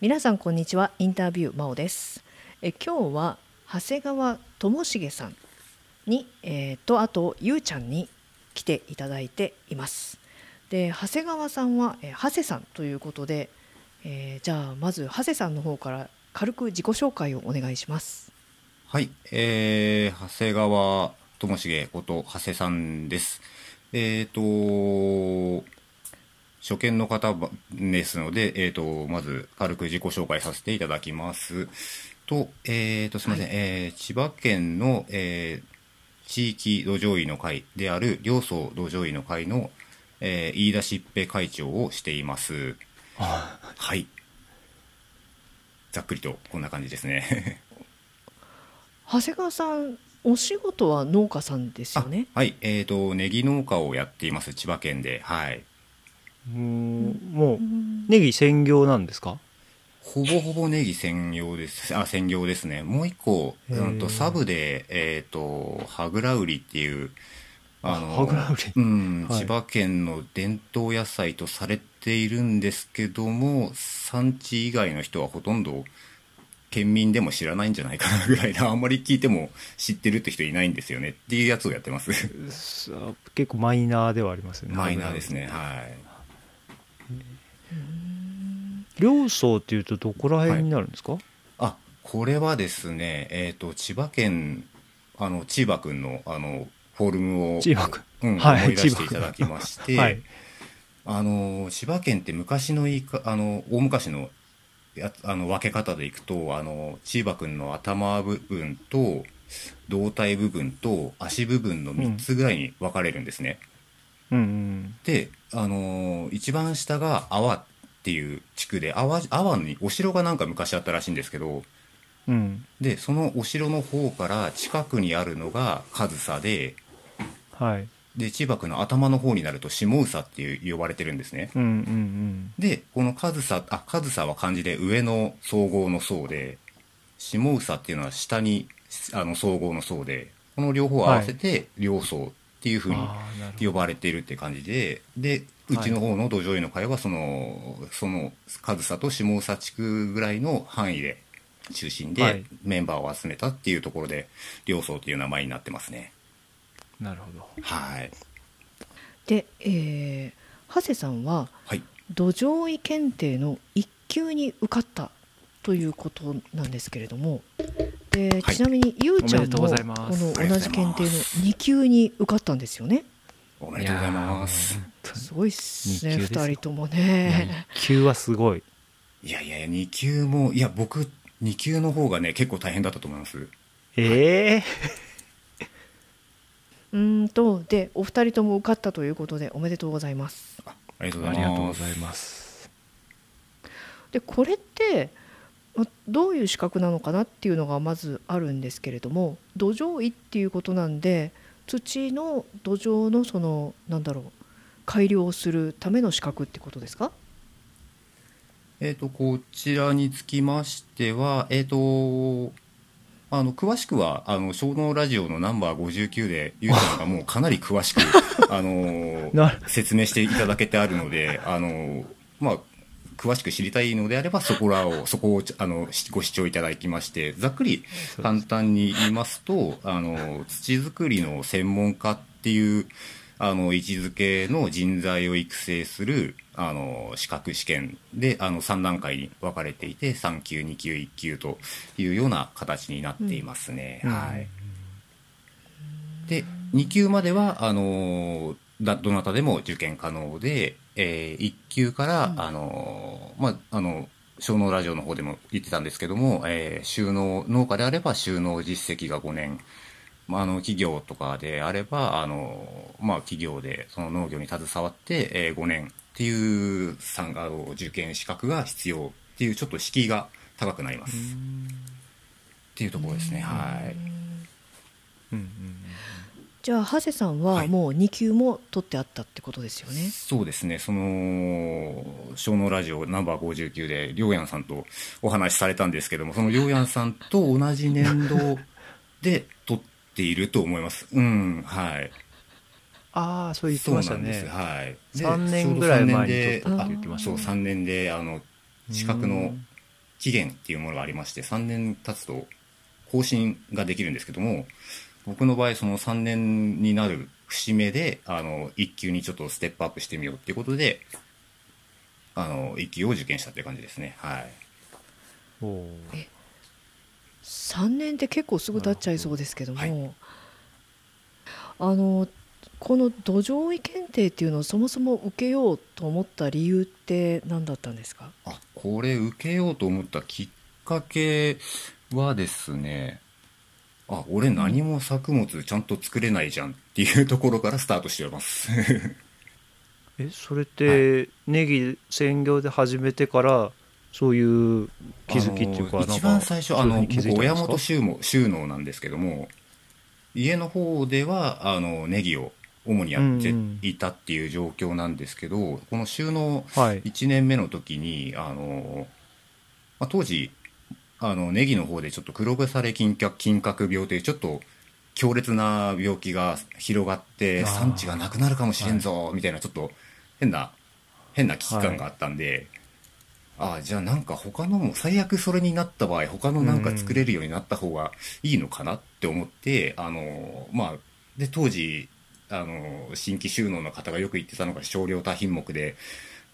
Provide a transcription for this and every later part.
皆さんこんにちは。インタビュー真央です。え今日は長谷川智重さんに、えー、とあとゆうちゃんに来ていただいています。で長谷川さんは、えー、長谷さんということで、えー、じゃあまず長谷さんの方から軽く自己紹介をお願いします。はい、えー、長谷川智重こと長谷さんです。えっ、ー、と初見の方ですので、えっ、ー、と、まず軽く自己紹介させていただきます。と、えっ、ー、と、すみません、はい、えー、千葉県の、えー、地域土壌医の会である両層土壌医の会の、えー、飯田しっぺ会長をしています。はい。ざっくりとこんな感じですね。長谷川さん、お仕事は農家さんですよね？はい、えっ、ー、と、ネギ農家をやっています、千葉県で。はい。うんもうネギ専業なんですか？ほぼほぼネギ専用です。あ、専業ですね。もう一個、うんと、サブで、えっ、ー、と、はぐら売りっていう、あの、はぐら売りうん、はい、千葉県の伝統野菜とされているんですけども、産地以外の人はほとんど、県民でも知らないんじゃないかなぐらいな、あんまり聞いても知ってるって人いないんですよねっていうやつをやってます。結構マイナーではありますよね。マイナーですね、はい。両層っていうとどこら辺になるんですか、はい、あこれはですねえっ、ー、と千葉県あの千葉君のあのフォルムを千葉君、うんはい、思い出していただきまして、はい、あの千葉県って昔の言いかあの大昔のやあの分け方でいくとあの千葉君の頭部分と胴体部分と足部分の3つぐらいに分かれるんですね。うんうん、で、あの一番下が泡っていう地区で阿波阿波にお城がなんか昔あったらしいんですけど、うん、でそのお城の方から近くにあるのが上総で、はい、で千葉区の頭の方になると下総っていう呼ばれてるんですね、うんうんうん、でこの上総あ上総は漢字で上の総合の総で下総っていうのは下にあの総合の総でこの両方合わせて両総っていうふうに呼ばれているって感じででうちの方の土壌医の会はそのその上総と下総地区ぐらいの範囲で中心でメンバーを集めたっていうところで両層という名前になってますね。なるほど。はい。で、えー、長谷さんは、はい、土壌医検定の1級に受かったということなんですけれども、で、はい、ちなみにゆうちゃんもこの同じ検定の2級に受かったんですよね？おめでとうございます。すごいっすね、二人ともね。2級はすごい。いやいやいや、2級も、いや、僕、2級の方がね、結構大変だったと思います。ええー、うんと、で、お二人とも受かったということで、おめでとうございます。あありがとうございます。で、これって、どういう資格なのかなっていうのがまずあるんですけれども土壌医っていうことなんで土の土壌のそのなんだろう改良するための資格ってことですか？えっ、とこちらにつきましてはえっ、ー、とあの詳しくはあの小脳ラジオのナンバー59でゆうさんがもうかなり詳しくあの 説明していただけてあるのであのまあ詳しく知りたいのであれば、そこらを、そこを、あの、ご視聴いただきまして、ざっくり簡単に言いますと、あの、土作りの専門家っていう、あの、位置づけの人材を育成する、あの、資格試験で、あの、3段階に分かれていて、3級、2級、1級というような形になっていますね。うん、はい。で、2級までは、あの、だどなたでも受験可能で、えー、1級から、うん、あの、まあ、あの、小農ラジオの方でも言ってたんですけども、えー、収納、農家であれば収納実績が5年、まあ、あの、企業とかであれば、あの、まあ、企業でその農業に携わって、えー、5年っていう参加を受験資格が必要っていう、ちょっと敷居が高くなります。っていうところですね、はい。うんうんじゃあ長谷さんはもう2級も取ってあったってことですよね、はい、そうですね。その小脳ラジオナンバー59でりょうやんさんとお話しされたんですけどもそのりょうやんさんと同じ年度で 取っていると思います。うん。はい。ああそう言ってましたね。はい。3年ぐらい前に取ったって言ってました、そう3年であの資格の期限っていうものがありまして3年経つと更新ができるんですけども僕の場合その3年になる節目であの1級にちょっとステップアップしてみようっていうことであの1級を受験したっていう感じですね。はい。おー。3年って結構すぐ経っちゃいそうですけどもなるほあのこの土壌医検定っていうのをそもそも受けようと思った理由って何だったんですか？あこれ受けようと思ったきっかけはですねあ俺何も作物ちゃんと作れないじゃんっていうところからスタートしております。えそれってネギ専業で始めてからそういう気づきっていうか一番最初あの僕親元収納収納なんですけども家の方ではあのネギを主にやっていたっていう状況なんですけど、この収納はい。1年目の時にあの、まあ、当時あのネギの方でちょっと黒腐れ金閣金閣病というちょっと強烈な病気が広がって産地がなくなるかもしれんぞみたいなちょっと変な変な危機感があったんで、ああじゃあなんか他のも最悪それになった場合他のなんか作れるようになった方がいいのかなって思って、あのまあで当時あの新規収納の方がよく言ってたのが少量多品目で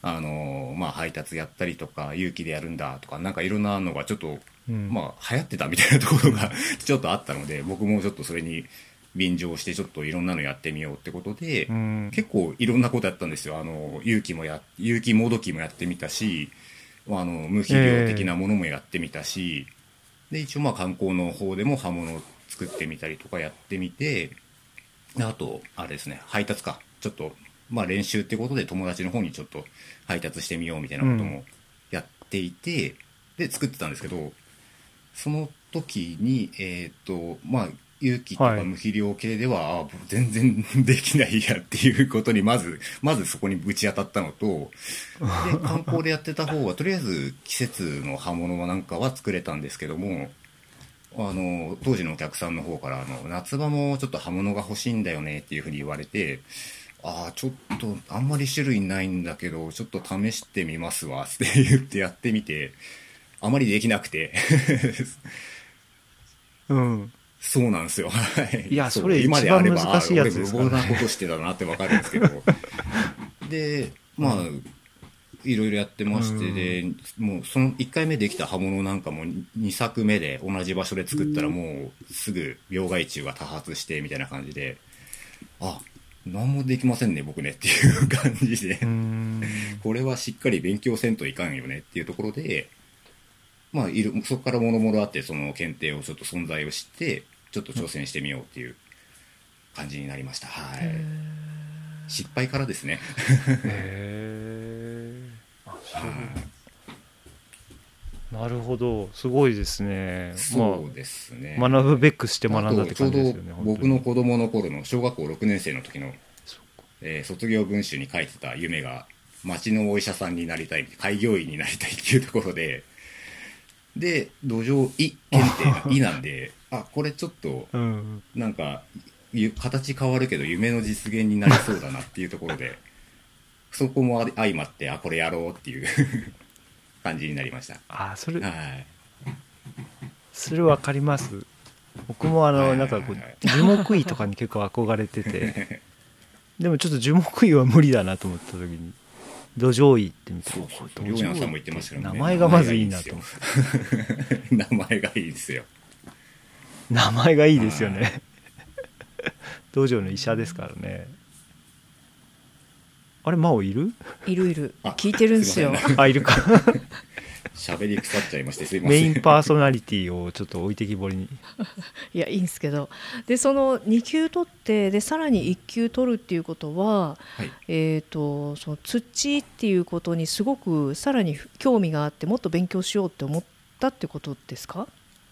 あのまあ配達やったりとか有機でやるんだとかなんかいろんなのがちょっと、うん。まあ流行ってたみたいなところが ちょっとあったので僕もちょっとそれに便乗してちょっといろんなのやってみようってことで、うん。結構いろんなことやったんですよ。あの有機もや有機もどきもやってみたしあの無肥料的なものもやってみたし、で一応まあ観光の方でも刃物を作ってみたりとかやってみてであとあれですね配達か。ちょっとまあ練習ってことで友達の方にちょっと配達してみようみたいなこともやっていて、で作ってたんですけどその時にえっ、とまあ有機とかはい。無肥料系では、あ僕全然 できないやっていうことにまずまずそこにぶち当たったのとで 観光でやってた方はとりあえず季節の刃物なんかは作れたんですけどもあの当時のお客さんの方からあの夏場もちょっと刃物が欲しいんだよねっていうふうに言われてああちょっとあんまり種類ないんだけどちょっと試してみますわって言ってやってみてあまりできなくて。うん。そうなんですよ。はい。いやう。それ今であれば難しいやつですからねあ俺無謀なことしてたなってわかるんですけど。で、まあ、いろいろやってまして、で、もうその1回目できた刃物なんかも2作目で同じ場所で作ったらもうすぐ病害虫が多発してみたいな感じで、あ、何もできませんね、僕ねっていう感じで。うん。これはしっかり勉強せんといかんよねっていうところで、まあ、いるそこからもろもろあってその検定をちょっと存在を知ってちょっと挑戦してみようっていう感じになりました、はい。失敗からですね。へえ なるほど。すごいですね。そうですね、まあ、学ぶべくして学んだってあとちょうど感じですよね僕の子供の頃の小学校6年生の時の、えー卒業文集に書いてた夢が町のお医者さんになりたい開業医になりたいっていうところでで土壌医検定が医なんで あこれちょっとうん。なんかゆ形変わるけど夢の実現になりそうだなっていうところでそこも相まってあこれやろうっていう 感じになりました。あそれはい。それ分かります？僕もあのないんかこう樹木医とかに結構憧れてて。でもちょっと樹木医は無理だなと思った時に土壌医って見てそうそう土壌りょう。やんさんも言ってましたけどね。名前がまずいいなと。名前がいいですよ。名前がいいですよ。ね。道場の医者ですからね。あれ真央いる？いるいる。あ聞いてるんですよ。あいるか 喋り腐っちゃいましてすいません。メインパーソナリティをちょっと置いてきぼりに。いやいいんですけど。でその2級取ってでさらに1級取るっていうことは、はい。えー、とその土っていうことにすごくさらに興味があってもっと勉強しようって思ったってことですか？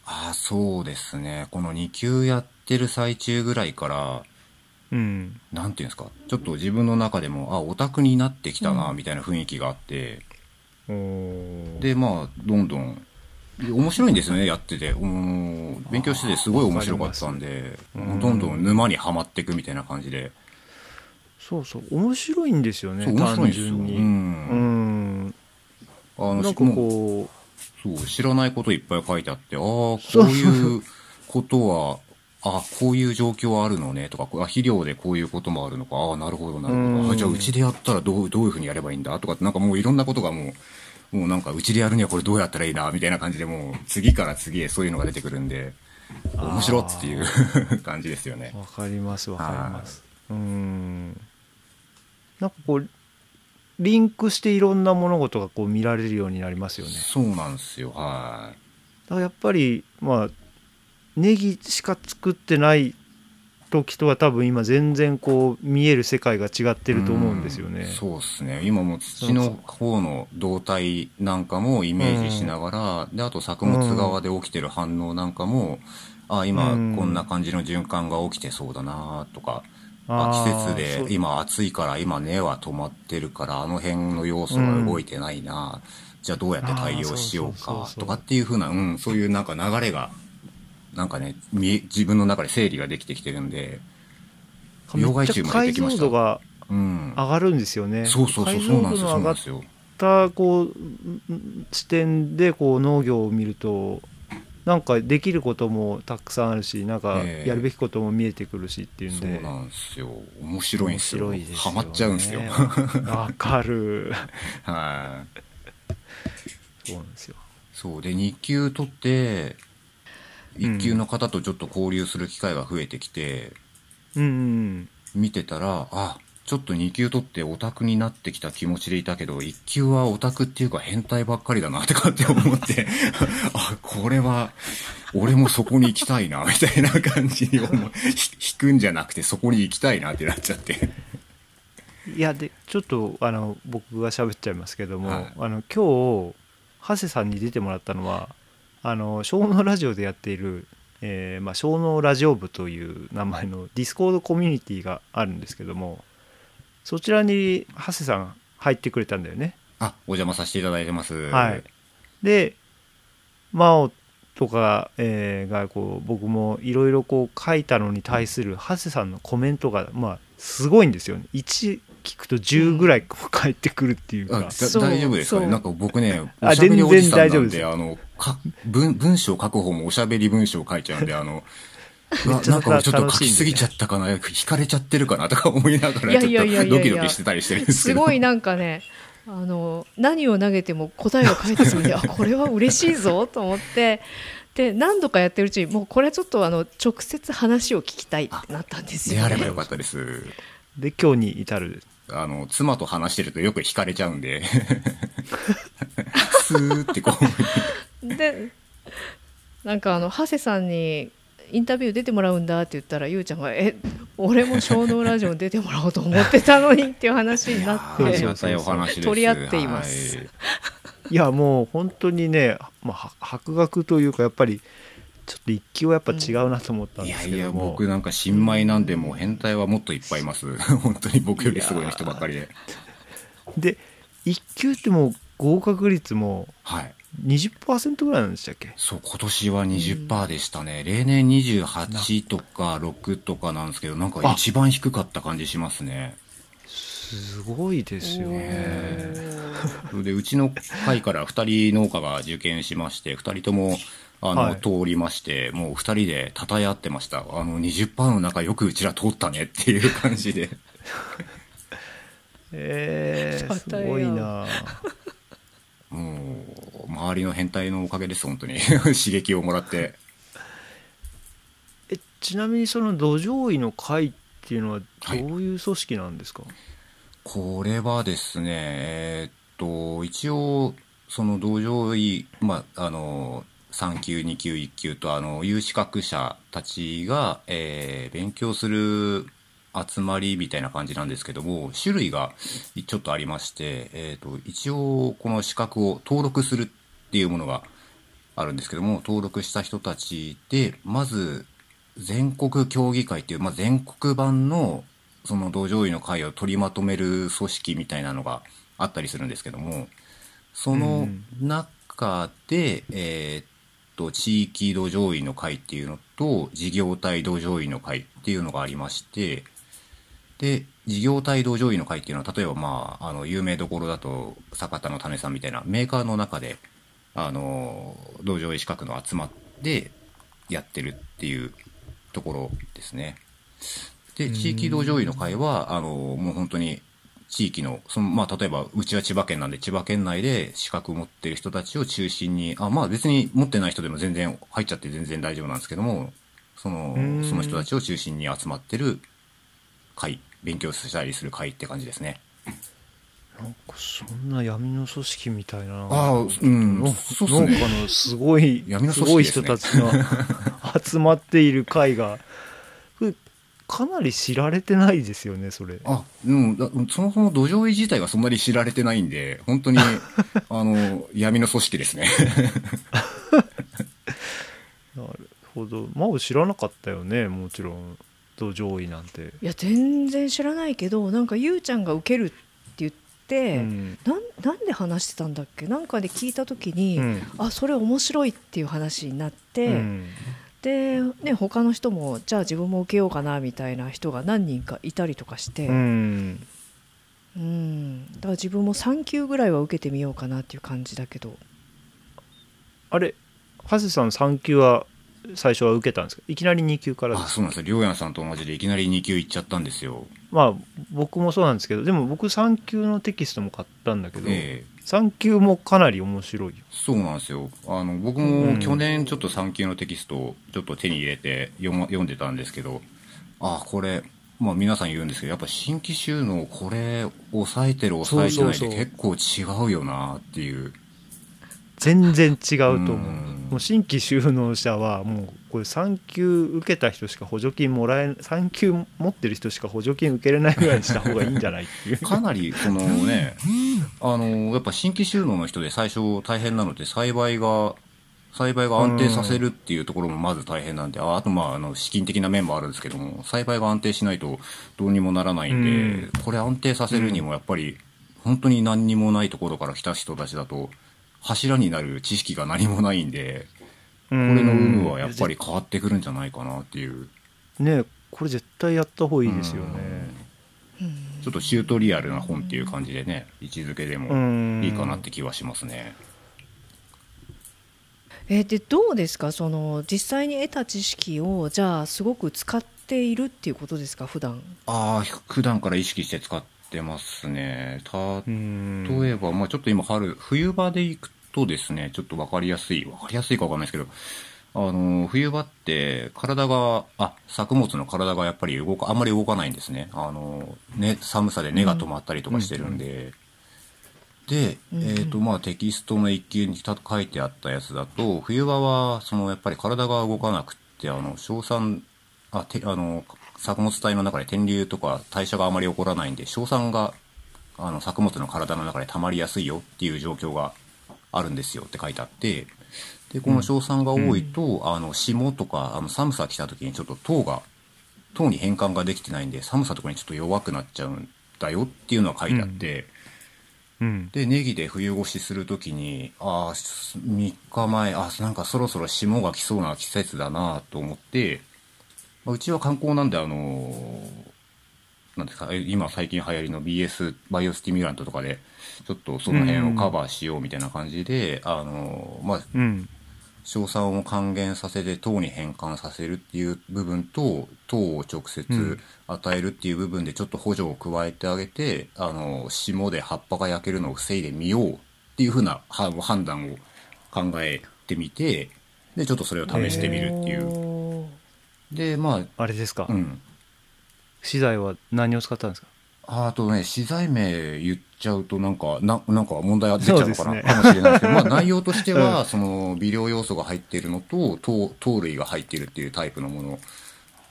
あそうですね。この2級やってる最中ぐらいからうん。なんていうんですか？ちょっと自分の中でもあオタクになってきたなうん。みたいな雰囲気があって、でまあどんどん。面白いんですよねやってて。うん。勉強しててすごい面白かったんでわかりますどんどん沼にはまっていくみたいな感じで。そうそう。面白いんですよね面白いんですよ、単純に。ううん。んあのなんかこそう知らないこといっぱい書いてあってああこういうことはあこういう状況はあるのねとかあ肥料でこういうこともあるのかああなるほどなるほうん。どあじゃあうちでやったらどうどういうふうにやればいいんだとかってなんかもういろんなことがもうもうなんかうちでやるにはこれどうやったらいいなみたいな感じでもう次から次へそういうのが出てくるんで面白っっていう 感じですよね。わかりますわかります。うん。なんかこうリンクしていろんな物事がこう見られるようになりますよね。そうなんですよはい。だからやっぱりまあネギしか作ってない時とは多分今全然こう見える世界が違ってると思うんですよね。うんそうですね。今も土の方の動態なんかもイメージしながら、であと作物側で起きてる反応なんかも、あ今うんこんな感じの循環が起きてそうだなとか、あ季節で今暑いから今根は止まってるからあの辺の要素が動いてないな、じゃあどうやって対応しようかとかっていう風な、うん、そういうなんか流れがなんかね自分の中で整理ができてきてるんで、病害虫も出てきました。がうん、上がるんですよね。そうそうそうそうなんですよそうなんですよ。たこううん視点でこう農業を見るとなんかできることもたくさんあるしなんかええやるべきことも見えてくるしっていうんで、そうなんですよ。面白いん面ですよ。白いですよ、ね、ハマっちゃうんですよ。わかる。はい。そうなんですよ。そう。で2級取って1級の方とちょっと交流する機会が増えてきて、うんうん見てたらあちょっと2級取ってオタクになってきた気持ちでいたけど1級はオタクっていうか変態ばっかりだなってかって思って あこれは俺もそこに行きたいな みたいな感じに思う。ひ引くんじゃなくてそこに行きたいなってなっちゃって。いやでちょっとあの僕が喋っちゃいますけども、はい。あの今日長谷さんに出てもらったのはあの小脳ラジオでやっている、えーまあ、小脳ラジオ部という名前の Discord コミュニティがあるんですけどもそちらに長谷さん入ってくれたんだよね。あお邪魔させていただいてます。はい、で真央とか、えーがこう僕もいろいろこう書いたのに対する長谷さんのコメントがまあすごいんですよね。1聞くと10ぐらいこう返ってくるっていうか、う大丈夫ですかね。なんか僕ね、あおしゃべりおじさんなん全然大丈夫であの、か文文章書く方もおしゃべり文章書いちゃうんで、あの、なんかちょっと書きすぎちゃったかな、惹かれちゃってるかなとか思いながら、ちょっとドキドキしてたりしてるんですけど。すごいなんかねあの何を投げても答えが返ってくるんで あこれは嬉しいぞと思って。で何度かやってるうちにもうこれはちょっとあの直接話を聞きたいってなったんですよ、ね。であればよ。かったです。で今日に至るあの、妻と話してるとよく惹かれちゃうんで、スーってこう、でなんかあの長谷さんにインタビュー出てもらうんだって言ったらゆうちゃんが「え俺も小脳ラジオに出てもらおうと思ってたのに」っていう話になって。取り合っています。はい。いやもう本当にね、まあ、は博学というかやっぱりちょっと一級はやっぱ違うなと思ったんですいやいや、けども、僕なんか新米なんで、もう変態はもっといっぱいいます。本当に僕よりすごい人ばっかりで。で一級ってもう合格率もはい。20%ぐらいなんでしたっけ？そう、今年は20%でしたね。例年28とか6とかなんですけど、なんか一番低かった感じしますね。すごいですよねで、うちの会から2人農家が受験しまして、2人とも、あの、はい通りまして、もう2人で称え合ってました。あの、20%の中よくうちら通ったねっていう感じで。えー、すごいなもう、周りの変態のおかげです、本当に。刺激をもらって。えちなみにその土壌医の会っていうのはどういう組織なんですか、これはですね、えーっと、一応、その道場医、まあ、あの、3級、2級、1級と、あの、有資格者たちが、えー勉強する集まりみたいな感じなんですけども、種類がちょっとありまして、えーっと、一応、この資格を登録するっていうものがあるんですけども、登録した人たちで、まず、全国協議会っていう、まあ、全国版のその土壌医の会を取りまとめる組織みたいなのがあったりするんですけどもその中で、えーっと地域土壌医の会っていうのと事業体土壌医の会っていうのがありましてで事業体土壌医の会っていうのは例えばまああの有名どころだと坂田の種さんみたいなメーカーの中であの道場医資格の集まってやってるっていうところですね。で、地域道場医の会は、あのもう本当に地域の、その、まあ、例えば、うちは千葉県なんで、千葉県内で資格を持ってる人たちを中心に、あ、まあ別に持ってない人でも全然入っちゃって全然大丈夫なんですけども、その、その人たちを中心に集まってる会、勉強したりする会って感じですね。なんかそんな闇の組織みたいな。ああ、うん、のそうっすね。農家のすごい、闇のすごい組織ですね人たちが 集まっている会が、かなり知られてないですよね、それ。あ、うん、だそもそも土壌医自体がそんなに知られてないんで、本当に、あの、闇の組織ですね。なるほど。真央知らなかったよね、もちろん。土壌医なんて。いや全然知らないけどなんかゆうちゃんが受けるって言って、うんなんなんで話してたんだっけ？なんかで聞いた時に、うんあそれ面白いっていう話になって、うんで、ね、他の人もじゃあ自分も受けようかなみたいな人が何人かいたりとかして、うん。うん。だから自分も3級ぐらいは受けてみようかなっていう感じだけど。あれ、長谷さん3級は最初は受けたんですか？いきなり2級からであ、すそうなんですよ。りょうやんさんと同じでいきなり2級行っちゃったんですよ。まあ僕もそうなんですけどでも僕3級のテキストも買ったんだけど、ええ3級もかなり面白いよ。そうなんですよ。あの、僕うん。も去年ちょっと3級のテキストをちょっと手に入れて読ま読んでたんですけど、あ、これ、まあ皆さん言うんですけど、やっぱ新規収納これ抑えてる抑えてないでそうそうそう。結構違うよなっていう。全然違うと思う。うんもう新規就農者はもうこれ3級受けた人しか補助金もらえ3級持ってる人しか補助金受けれないぐらいにした方がいいんじゃないっていう。かなり、そのね、あの、やっぱ新規収納の人で最初大変なので、栽培が、栽培が安定させるっていうところもまず大変なんで、ああとまあ、あの、資金的な面もあるんですけども、栽培が安定しないとどうにもならないんで、うん。これ安定させるにもやっぱり、本当に何にもないところから来た人たちだと、柱になる知識が何もないんで、ここれの有無はやっぱり変わってくるんじゃないかなっていう、ねこれ絶対やった方がいいですよね。ちょっとチュートリアルな本っていう感じでね、位置づけでうもん。いいかなって気はしますね。えーでどうですか？その実際に得た知識をじゃあすごく使っているっていうことですか？普段。ああ、普段から意識して使ってますね。うん例えば、まあちょっと今春、冬場で行くとですね、ちょっとわかりやすい、わかりやすいかわかんないですけど、あの、冬場って体が、あ、作物の体がやっぱり動か、あんまり動かないんですね。あの、ね、寒さで根が止まったりとかしてるんで。で、うんうんえっ、と、まあテキストの一級に書いてあったやつだと、冬場は、そのやっぱり体が動かなくって、あの、硝酸、あ、て、あの、作物体の中で天流とか代謝があまり起こらないんで、硝酸が、あの、作物の体の中で溜まりやすいよっていう状況があるんですよって書いてあって、で、この硝酸が多いと、あの、霜とか、あの、寒さ来た時にちょっと糖が、糖に変換ができてないんで、寒さとかにちょっと弱くなっちゃうんだよっていうのが書いてあって、うん。で、ネギで冬越しするときに、ああ、3日前、あなんかそろそろ霜が来そうな季節だなと思って、まあうちは観光なんで、あのーなんですか、え今最近流行りの BS、バイオスティミュラントとかで、ちょっとその辺をカバーしようみたいな感じで、あのーまあ、うん。硝酸を還元させて糖に変換させるっていう部分と糖を直う接ん。与えるっていう部分でちょっと補助を加えてあげて、あの霜で葉っぱが焼けるのを防いでみようっていうふうなは判断を考えてみてでちょっとそれを試してみるっていうでまあれですか、あうん。資材は何を使ったんですか？ああとね、資材名言っちゃうとなんか、ななんか問題が出ちゃうのかな、ね。かもしれないですけど、まあ 内容としては、その微量要素が入っているのと、糖糖類が入っているっていうタイプのもの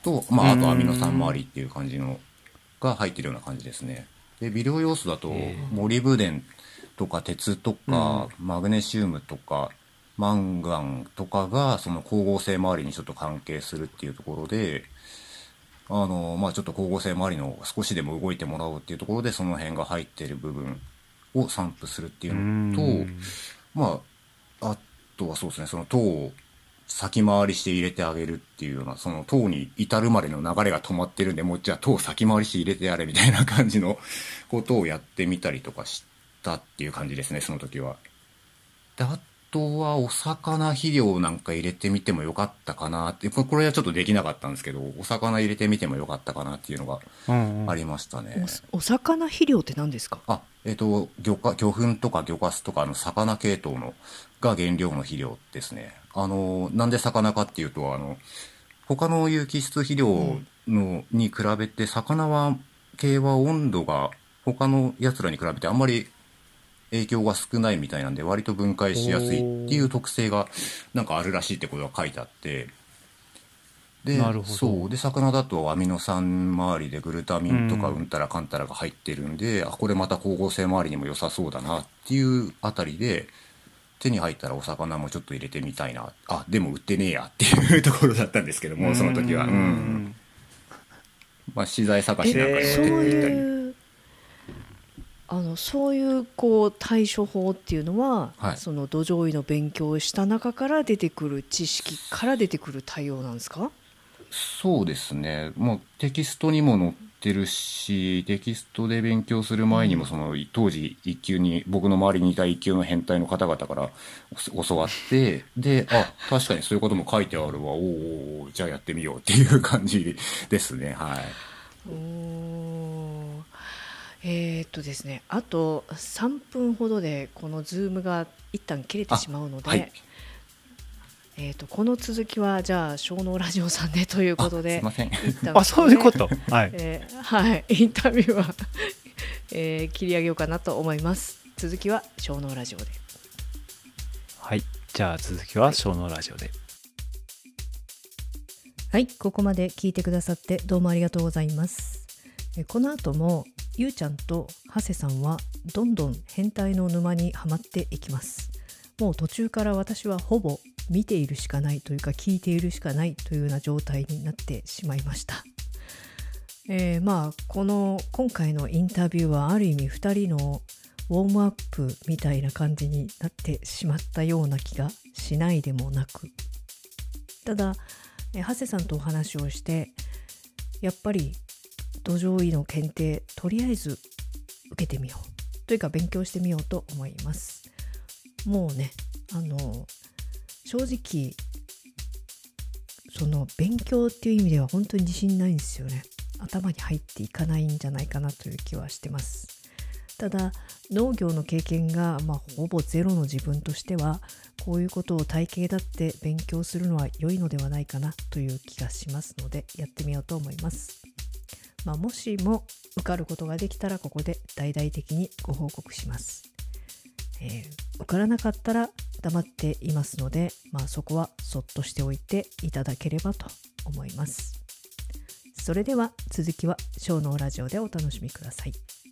と、まああとアミノ酸周りっていう感じのが入ってるような感じですね。で、微量要素だと、モリブデンとか鉄とか、マグネシウムとか、マンガンとかが、その光合成周りにちょっと関係するっていうところで、あの、まあちょっと光合成周りの少しでも動いてもらおうっていうところで、その辺が入ってる部分を散布するっていうのと、うんまあ、あとはそうですね、その糖を先回りして入れてあげるっていうような、その糖に至るまでの流れが止まってるんで、もうじゃあ糖を先回りして入れてやれみたいな感じのことをやってみたりとかしたっていう感じですね、その時は。で、あとはお魚肥料なんか入れてみてもよかったかなって、これこれはちょっとできなかったんですけど、お魚入れてみてもよかったかなっていうのがうんうんありましたね。おお魚肥料って何ですか？あ、えっ、と、魚か、魚粉とか魚かすとか、あの、魚系統の、が原料の肥料ですね。あの、なんで魚かっていうと、あの、他の有機質肥料の、に比べて、魚は、系は温度が、他のやつらに比べてあんまり影響が少ないみたいなんで、割と分解しやすいっていう特性が、なんかあるらしいってことが書いてあって、でなるほど。そう。で魚だとアミノ酸周りでグルタミンとかうんうんたらかんたらが入ってるんで、あこれまた光合成周りにも良さそうだなっていうあたりで手に入ったらお魚もちょっと入れてみたいな。あでも売ってねえやっていうところだったんですけどもその時は、ううん。んまあ、資材探しなんかにも手に入れたり。いうあのそういうこう対処法っていうのは、はい。その土壌医の勉強をした中から出てくる知識から出てくる対応なんですか？そうですね。もうテキストにも載ってるしテキストで勉強する前にもその当時一級に僕の周りにいた一級の変態の方々からお教わってであ確かにそういうことも書いてあるわ。おーおじゃあやってみようっていう感じですね。はい。おーえーっとですねあと3分ほどでこのズームが一旦切れてしまうので、はい。えーっとこの続きはじゃあ小脳ラジオさんでということであそういうこと？はい。えーはい、インタビューは、えー切り上げようかなと思います。続きは小脳ラジオで。はい。じゃあ続きは小脳ラジオで。はい、ここまで聞いてくださってどうもありがとうございます。えこの後もゆうちゃんと長谷さんはどんどん変態の沼にはまっていきます。もう途中から私はほぼ見ているしかないというか聞いているしかないというような状態になってしまいました。えーまあこの今回のインタビューはある意味2人のウォームアップみたいな感じになってしまったような気がしないでもなくただえ長谷さんとお話をしてやっぱり土壌医の検定とりあえず受けてみよう。というか勉強してみようと思います。もうねあの正直その勉強っていう意味では本当に自信ないんですよね。頭に入っていかないんじゃないかなという気はしてます。ただ農業の経験が、まあ、ほぼゼロの自分としてはこういうことを体系だって勉強するのは良いのではないかなという気がしますのでやってみようと思います、まあ、もしも受かることができたらここで大々的にご報告します、えー受からなかったら黙っていますので、まあ、そこはそっとしておいていただければと思います。それでは続きは小脳ラジオでお楽しみください。